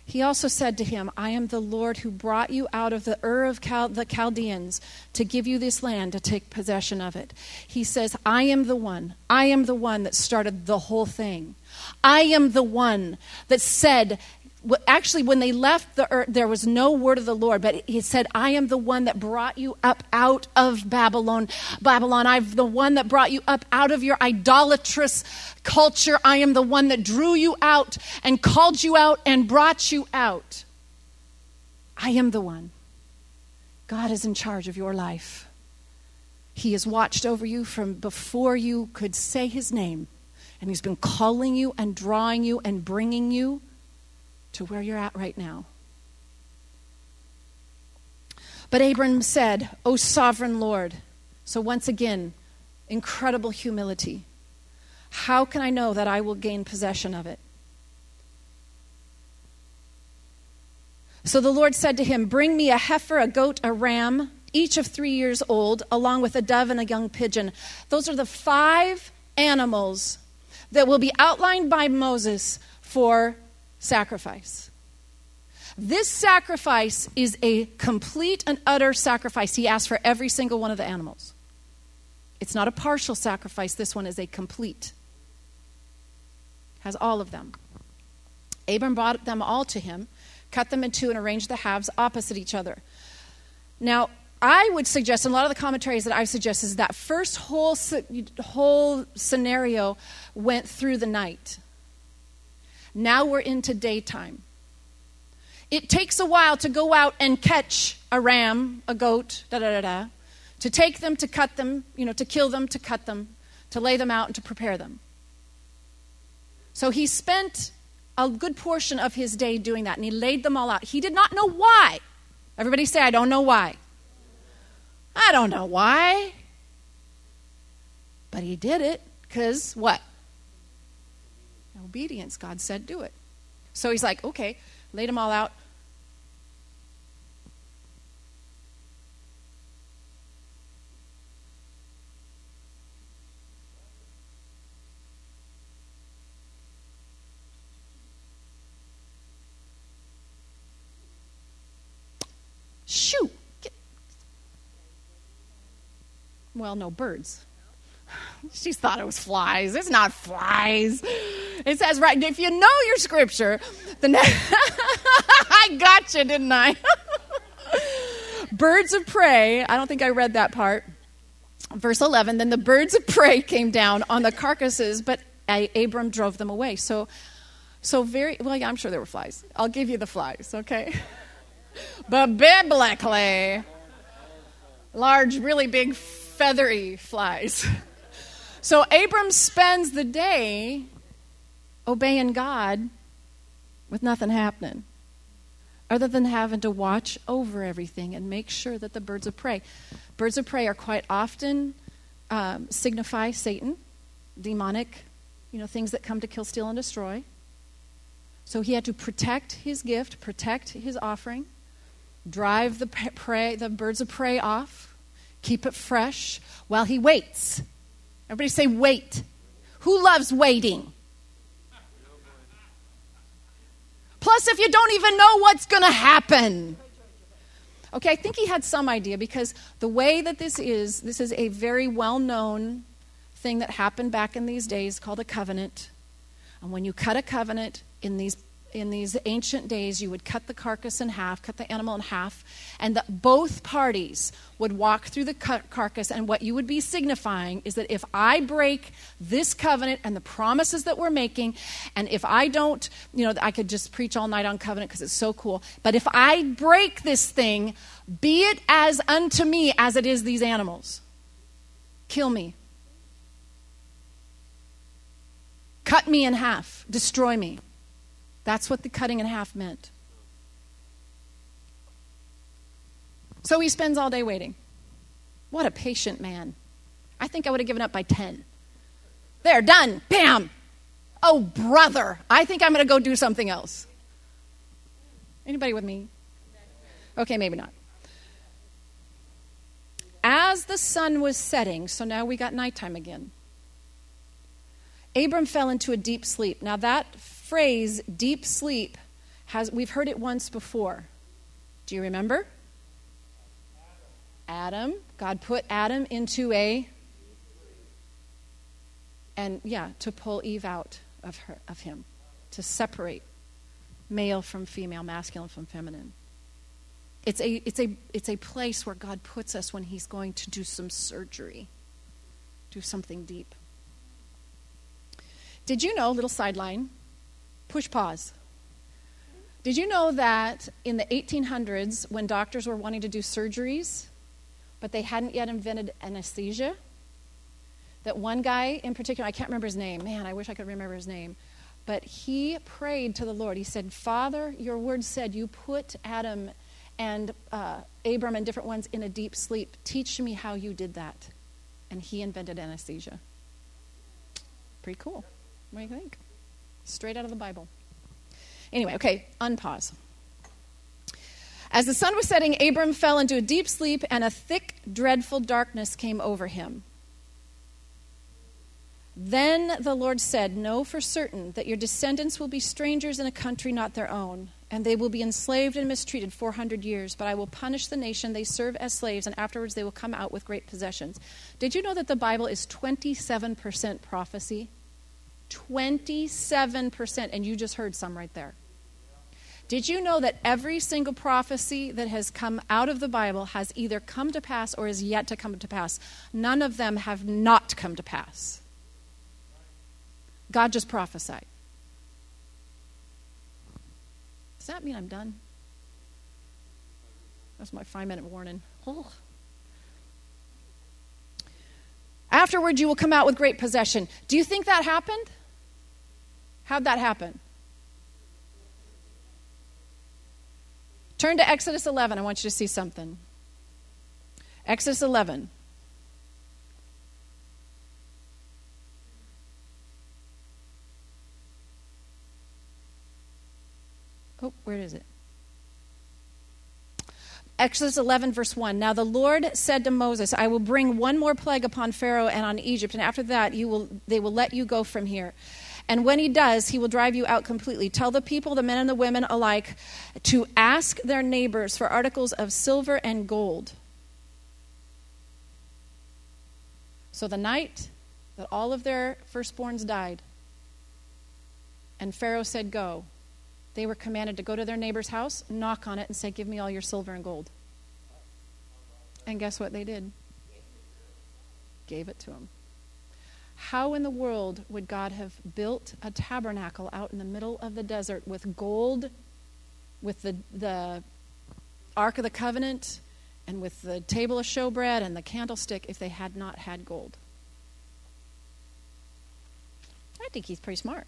He also said to him, I am the Lord who brought you out of the Ur of Chal- the Chaldeans to give you this land to take possession of it. He says, I am the one. I am the one that started the whole thing. I am the one that said, actually when they left the Ur there was no word of the lord but he said i am the one that brought you up out of babylon. Babylon i'm the one that brought you up out of your idolatrous culture. I am the one that drew you out and called you out and brought you out. I am the one. God is in charge of your life. He has watched over you from before you could say his name and He's been calling you and drawing you and bringing you to where you're at right now. But Abram said, O sovereign Lord. So once again, incredible humility. How can I know that I will gain possession of it? So the Lord said to him, Bring me a heifer, a goat, a ram, each of three years old, along with a dove and a young pigeon. Those are the five animals that will be outlined by Moses for sacrifice. This sacrifice is a complete and utter sacrifice. He asked for every single one of the animals. It's not a partial sacrifice, this one is a complete. Has all of them. Abram brought them all to him, cut them in two, and arranged the halves opposite each other. Now, I would suggest, and a lot of the commentaries that I suggest, is that first whole, whole scenario went through the night. Now we're into daytime. It takes a while to go out and catch a ram, a goat, da da da da, to take them, to cut them, you know, to kill them, to cut them, to lay them out, and to prepare them. So he spent a good portion of his day doing that, and he laid them all out. He did not know why. Everybody say, I don't know why. I don't know why. But he did it because what? Obedience. God said, do it. So he's like, okay, laid them all out. Shoot. Well, no, birds. She thought it was flies. It's not flies. It says right. If you know your scripture, the ne- I got you, didn't I? birds of prey. I don't think I read that part. Verse 11. Then the birds of prey came down on the carcasses, but Abram drove them away. So, so very well. Yeah, I'm sure there were flies. I'll give you the flies. Okay. but biblically, large, really big feathery flies. So Abram spends the day obeying God with nothing happening. other than having to watch over everything and make sure that the birds of prey. Birds of prey are quite often um, signify Satan, demonic, you know, things that come to kill, steal, and destroy. So he had to protect his gift, protect his offering, drive the prey, the birds of prey off, keep it fresh while he waits. Everybody say wait. Who loves waiting? Plus, if you don't even know what's going to happen. Okay, I think he had some idea because the way that this is, this is a very well known thing that happened back in these days called a covenant. And when you cut a covenant in these in these ancient days, you would cut the carcass in half, cut the animal in half, and that both parties would walk through the carcass. And what you would be signifying is that if I break this covenant and the promises that we're making, and if I don't, you know, I could just preach all night on covenant because it's so cool. But if I break this thing, be it as unto me as it is these animals, kill me. Cut me in half, destroy me. That's what the cutting in half meant. So he spends all day waiting. What a patient man. I think I would have given up by 10. There, done. Bam. Oh, brother. I think I'm going to go do something else. Anybody with me? Okay, maybe not. As the sun was setting, so now we got nighttime again. Abram fell into a deep sleep. Now that phrase, deep sleep, has, we've heard it once before. Do you remember? Adam. God put Adam into a. And yeah, to pull Eve out of, her, of him, to separate male from female, masculine from feminine. It's a, it's, a, it's a place where God puts us when He's going to do some surgery, do something deep. Did you know, little sideline, Push pause. Did you know that in the 1800s, when doctors were wanting to do surgeries, but they hadn't yet invented anesthesia, that one guy in particular, I can't remember his name, man, I wish I could remember his name, but he prayed to the Lord. He said, Father, your word said you put Adam and uh, Abram and different ones in a deep sleep. Teach me how you did that. And he invented anesthesia. Pretty cool. What do you think? Straight out of the Bible. Anyway, okay, unpause. As the sun was setting, Abram fell into a deep sleep, and a thick, dreadful darkness came over him. Then the Lord said, Know for certain that your descendants will be strangers in a country not their own, and they will be enslaved and mistreated 400 years. But I will punish the nation they serve as slaves, and afterwards they will come out with great possessions. Did you know that the Bible is 27% prophecy? 27%. And you just heard some right there. Did you know that every single prophecy that has come out of the Bible has either come to pass or is yet to come to pass? None of them have not come to pass. God just prophesied. Does that mean I'm done? That's my five minute warning. Oh. Afterward, you will come out with great possession. Do you think that happened? How'd that happen? Turn to Exodus 11. I want you to see something. Exodus 11. Oh, where is it? Exodus 11, verse 1. Now the Lord said to Moses, I will bring one more plague upon Pharaoh and on Egypt, and after that you will, they will let you go from here. And when he does, he will drive you out completely. Tell the people, the men and the women alike, to ask their neighbors for articles of silver and gold. So the night that all of their firstborns died, and Pharaoh said, Go, they were commanded to go to their neighbor's house, knock on it, and say, Give me all your silver and gold. And guess what they did? Gave it to him. How in the world would God have built a tabernacle out in the middle of the desert with gold, with the, the Ark of the Covenant, and with the table of showbread and the candlestick if they had not had gold? I think he's pretty smart.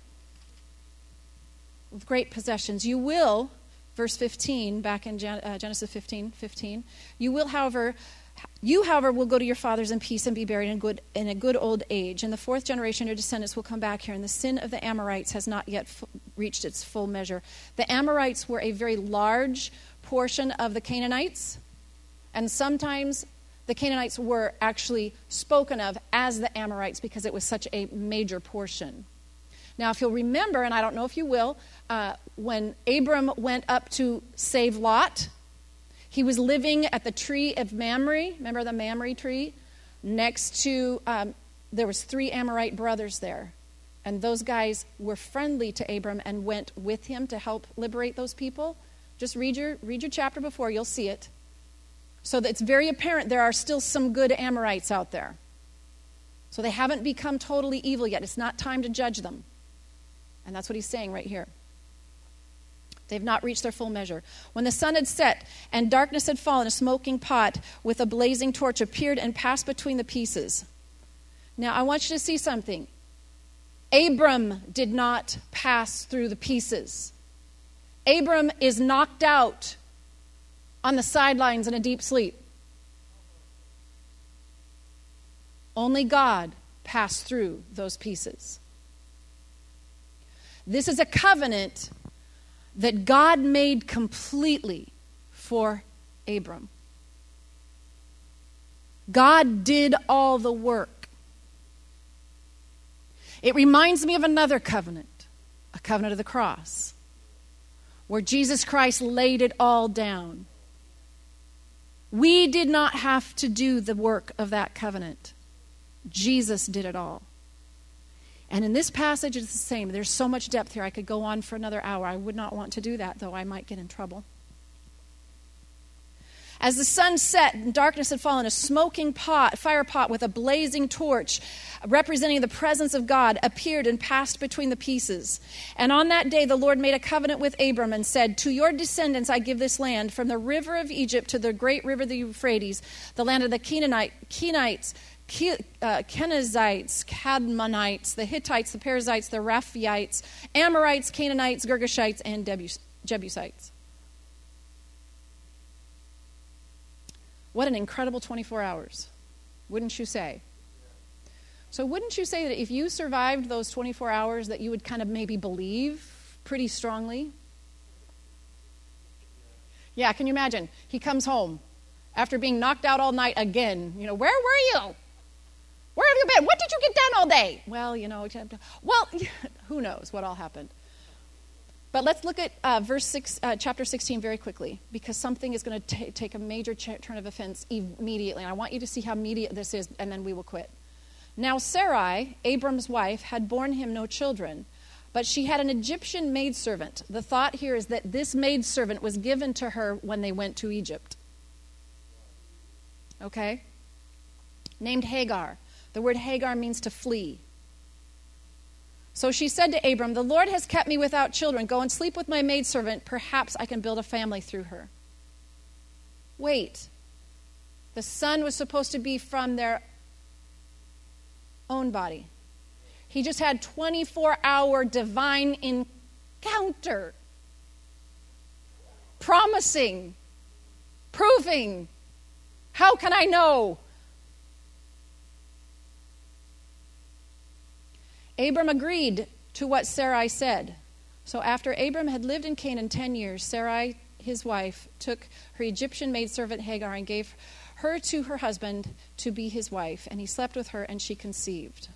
With great possessions. You will verse 15, back in uh, Genesis 15, 15. You will, however, you, however, will go to your fathers in peace and be buried in, good, in a good old age. And the fourth generation, your descendants will come back here, and the sin of the Amorites has not yet f- reached its full measure. The Amorites were a very large portion of the Canaanites, and sometimes the Canaanites were actually spoken of as the Amorites because it was such a major portion. Now, if you'll remember, and I don't know if you will, uh, when Abram went up to save Lot, he was living at the tree of Mamre. Remember the Mamre tree? Next to, um, there was three Amorite brothers there. And those guys were friendly to Abram and went with him to help liberate those people. Just read your, read your chapter before, you'll see it. So it's very apparent there are still some good Amorites out there. So they haven't become totally evil yet. It's not time to judge them. And that's what he's saying right here. They've not reached their full measure. When the sun had set and darkness had fallen, a smoking pot with a blazing torch appeared and passed between the pieces. Now, I want you to see something. Abram did not pass through the pieces. Abram is knocked out on the sidelines in a deep sleep. Only God passed through those pieces. This is a covenant that God made completely for Abram. God did all the work. It reminds me of another covenant, a covenant of the cross, where Jesus Christ laid it all down. We did not have to do the work of that covenant, Jesus did it all. And in this passage, it's the same. There's so much depth here. I could go on for another hour. I would not want to do that, though I might get in trouble. As the sun set and darkness had fallen, a smoking pot, fire pot with a blazing torch representing the presence of God appeared and passed between the pieces. And on that day, the Lord made a covenant with Abram and said, To your descendants I give this land, from the river of Egypt to the great river the Euphrates, the land of the Canaanite, Kenites, Uh, Kenizzites, Kadmonites, the Hittites, the Perizzites, the Rephaites, Amorites, Canaanites, Girgashites, and Jebusites. What an incredible 24 hours, wouldn't you say? So, wouldn't you say that if you survived those 24 hours, that you would kind of maybe believe pretty strongly? Yeah, can you imagine? He comes home after being knocked out all night again. You know, where were you? Where have you been? What did you get done all day? Well, you know, well, who knows what all happened. But let's look at uh, verse six, uh, chapter 16 very quickly, because something is going to take a major ch- turn of offense immediately. And I want you to see how immediate this is, and then we will quit. Now, Sarai, Abram's wife, had borne him no children, but she had an Egyptian maidservant. The thought here is that this maidservant was given to her when they went to Egypt. Okay? Named Hagar. The word Hagar means to flee. So she said to Abram, The Lord has kept me without children. Go and sleep with my maidservant. Perhaps I can build a family through her. Wait. The son was supposed to be from their own body. He just had 24 hour divine encounter, promising, proving. How can I know? Abram agreed to what Sarai said. So after Abram had lived in Canaan 10 years, Sarai, his wife, took her Egyptian maidservant Hagar and gave her to her husband to be his wife, and he slept with her, and she conceived.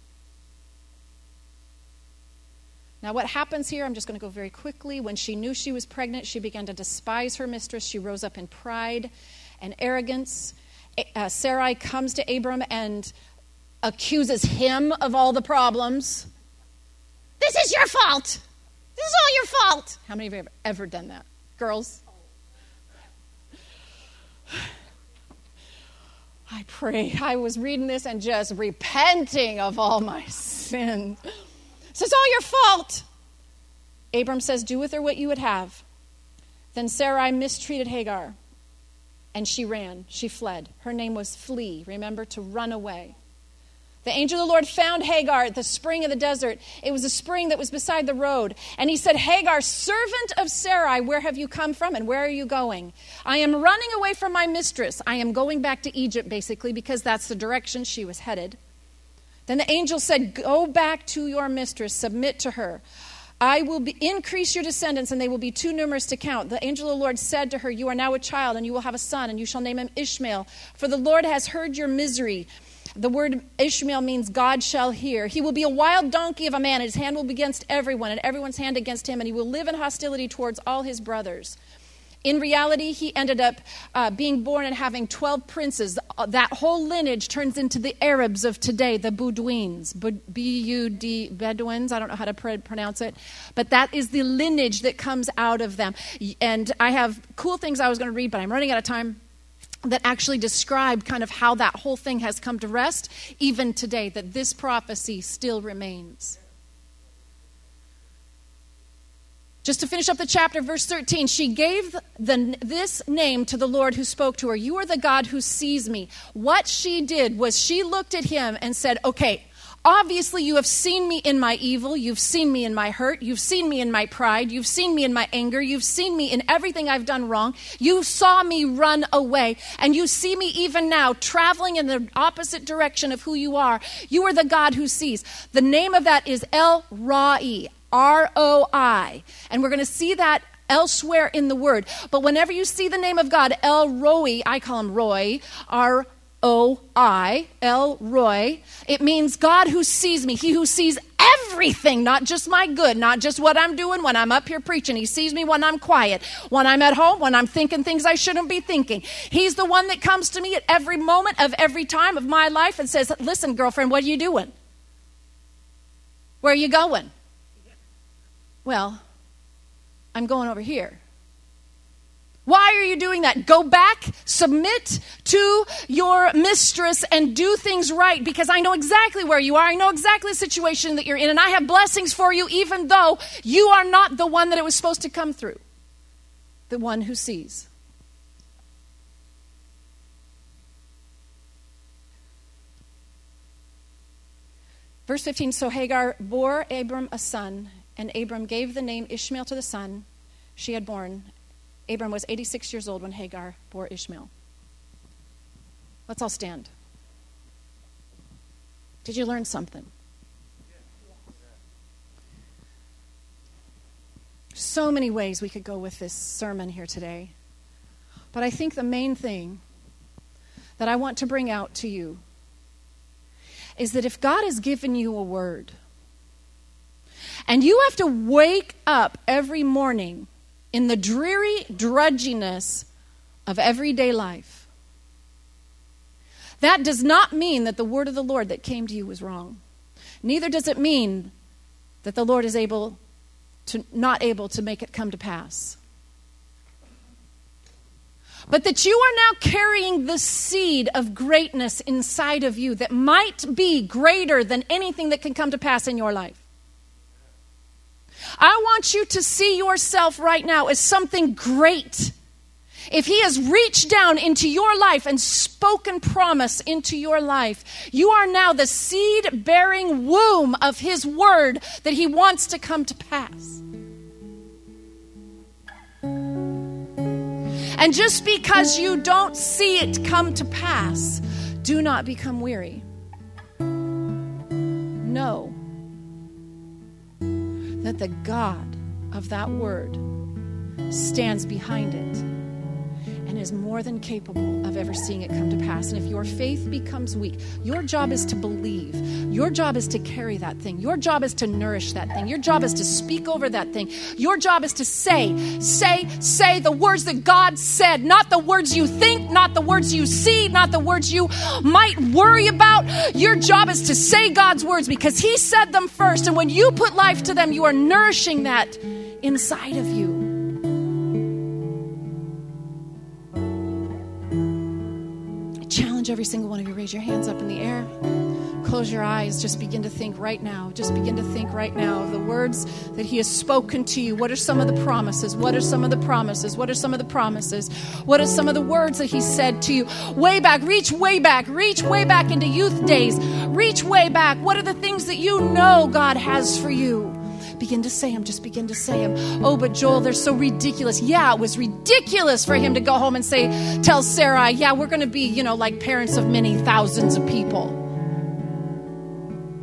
Now, what happens here, I'm just going to go very quickly. When she knew she was pregnant, she began to despise her mistress. She rose up in pride and arrogance. Uh, Sarai comes to Abram and accuses him of all the problems. This is your fault. This is all your fault. How many of you have ever done that? Girls? I pray. I was reading this and just repenting of all my sins. So it's all your fault. Abram says, Do with her what you would have. Then Sarai mistreated Hagar, and she ran. She fled. Her name was Flee. Remember, to run away. The angel of the Lord found Hagar at the spring of the desert. It was a spring that was beside the road. And he said, Hagar, servant of Sarai, where have you come from and where are you going? I am running away from my mistress. I am going back to Egypt, basically, because that's the direction she was headed. Then the angel said, Go back to your mistress, submit to her. I will be, increase your descendants, and they will be too numerous to count. The angel of the Lord said to her, You are now a child, and you will have a son, and you shall name him Ishmael. For the Lord has heard your misery. The word Ishmael means God shall hear. He will be a wild donkey of a man, and his hand will be against everyone, and everyone's hand against him, and he will live in hostility towards all his brothers. In reality, he ended up uh, being born and having 12 princes. Uh, that whole lineage turns into the Arabs of today, the Bedouins. B U D, Bedouins, I don't know how to pr- pronounce it. But that is the lineage that comes out of them. And I have cool things I was going to read, but I'm running out of time that actually described kind of how that whole thing has come to rest, even today, that this prophecy still remains. Just to finish up the chapter, verse 13, she gave the, this name to the Lord who spoke to her You are the God who sees me. What she did was she looked at him and said, Okay, Obviously, you have seen me in my evil. You've seen me in my hurt. You've seen me in my pride. You've seen me in my anger. You've seen me in everything I've done wrong. You saw me run away. And you see me even now traveling in the opposite direction of who you are. You are the God who sees. The name of that is El Roi, R O I. And we're going to see that elsewhere in the word. But whenever you see the name of God, El Roi, I call him Roy, R O I, El Roi. It means God who sees me, He who sees everything, not just my good, not just what I'm doing when I'm up here preaching. He sees me when I'm quiet, when I'm at home, when I'm thinking things I shouldn't be thinking. He's the one that comes to me at every moment of every time of my life and says, Listen, girlfriend, what are you doing? Where are you going? Well, I'm going over here. Why are you doing that? Go back, submit to your mistress, and do things right because I know exactly where you are. I know exactly the situation that you're in, and I have blessings for you, even though you are not the one that it was supposed to come through. The one who sees. Verse 15 So Hagar bore Abram a son, and Abram gave the name Ishmael to the son she had born Abram was 86 years old when Hagar bore Ishmael. Let's all stand. Did you learn something? So many ways we could go with this sermon here today. But I think the main thing that I want to bring out to you is that if God has given you a word, and you have to wake up every morning in the dreary drudginess of everyday life. That does not mean that the word of the Lord that came to you was wrong. Neither does it mean that the Lord is able to not able to make it come to pass. But that you are now carrying the seed of greatness inside of you that might be greater than anything that can come to pass in your life. I want you to see yourself right now as something great. If He has reached down into your life and spoken promise into your life, you are now the seed bearing womb of His word that He wants to come to pass. And just because you don't see it come to pass, do not become weary. No that the God of that word stands behind it and is more than capable of ever seeing it come to pass. And if your faith becomes weak, your job is to believe. Your job is to carry that thing. Your job is to nourish that thing. Your job is to speak over that thing. Your job is to say, say, say the words that God said, not the words you think, not the words you see, not the words you might worry about. Your job is to say God's words because He said them first. And when you put life to them, you are nourishing that inside of you. Challenge every single one of you raise your hands up in the air. Close your eyes. Just begin to think right now. Just begin to think right now of the words that He has spoken to you. What are some of the promises? What are some of the promises? What are some of the promises? What are some of the words that He said to you? Way back, reach way back, reach way back into youth days. Reach way back. What are the things that you know God has for you? Begin to say them. Just begin to say them. Oh, but Joel, they're so ridiculous. Yeah, it was ridiculous for him to go home and say, tell Sarah, yeah, we're going to be, you know, like parents of many thousands of people.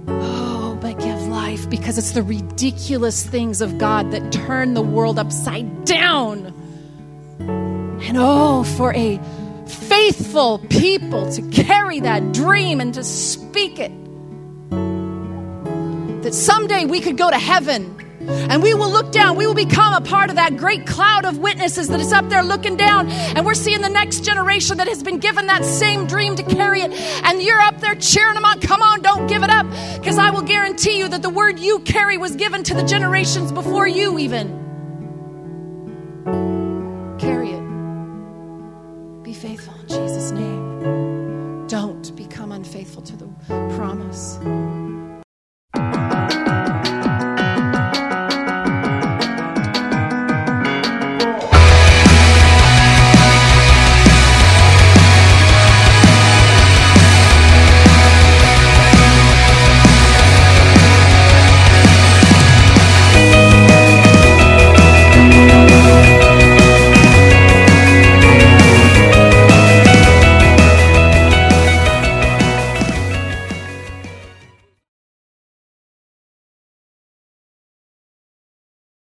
Oh, but give life because it's the ridiculous things of God that turn the world upside down. And oh, for a faithful people to carry that dream and to speak it that someday we could go to heaven and we will look down. We will become a part of that great cloud of witnesses that is up there looking down. And we're seeing the next generation that has been given that same dream to carry it. And you're up there cheering them on. Come on, don't give it up. Because I will guarantee you that the word you carry was given to the generations before you, even. Carry it. Be faithful in Jesus' name. Don't become unfaithful to the promise.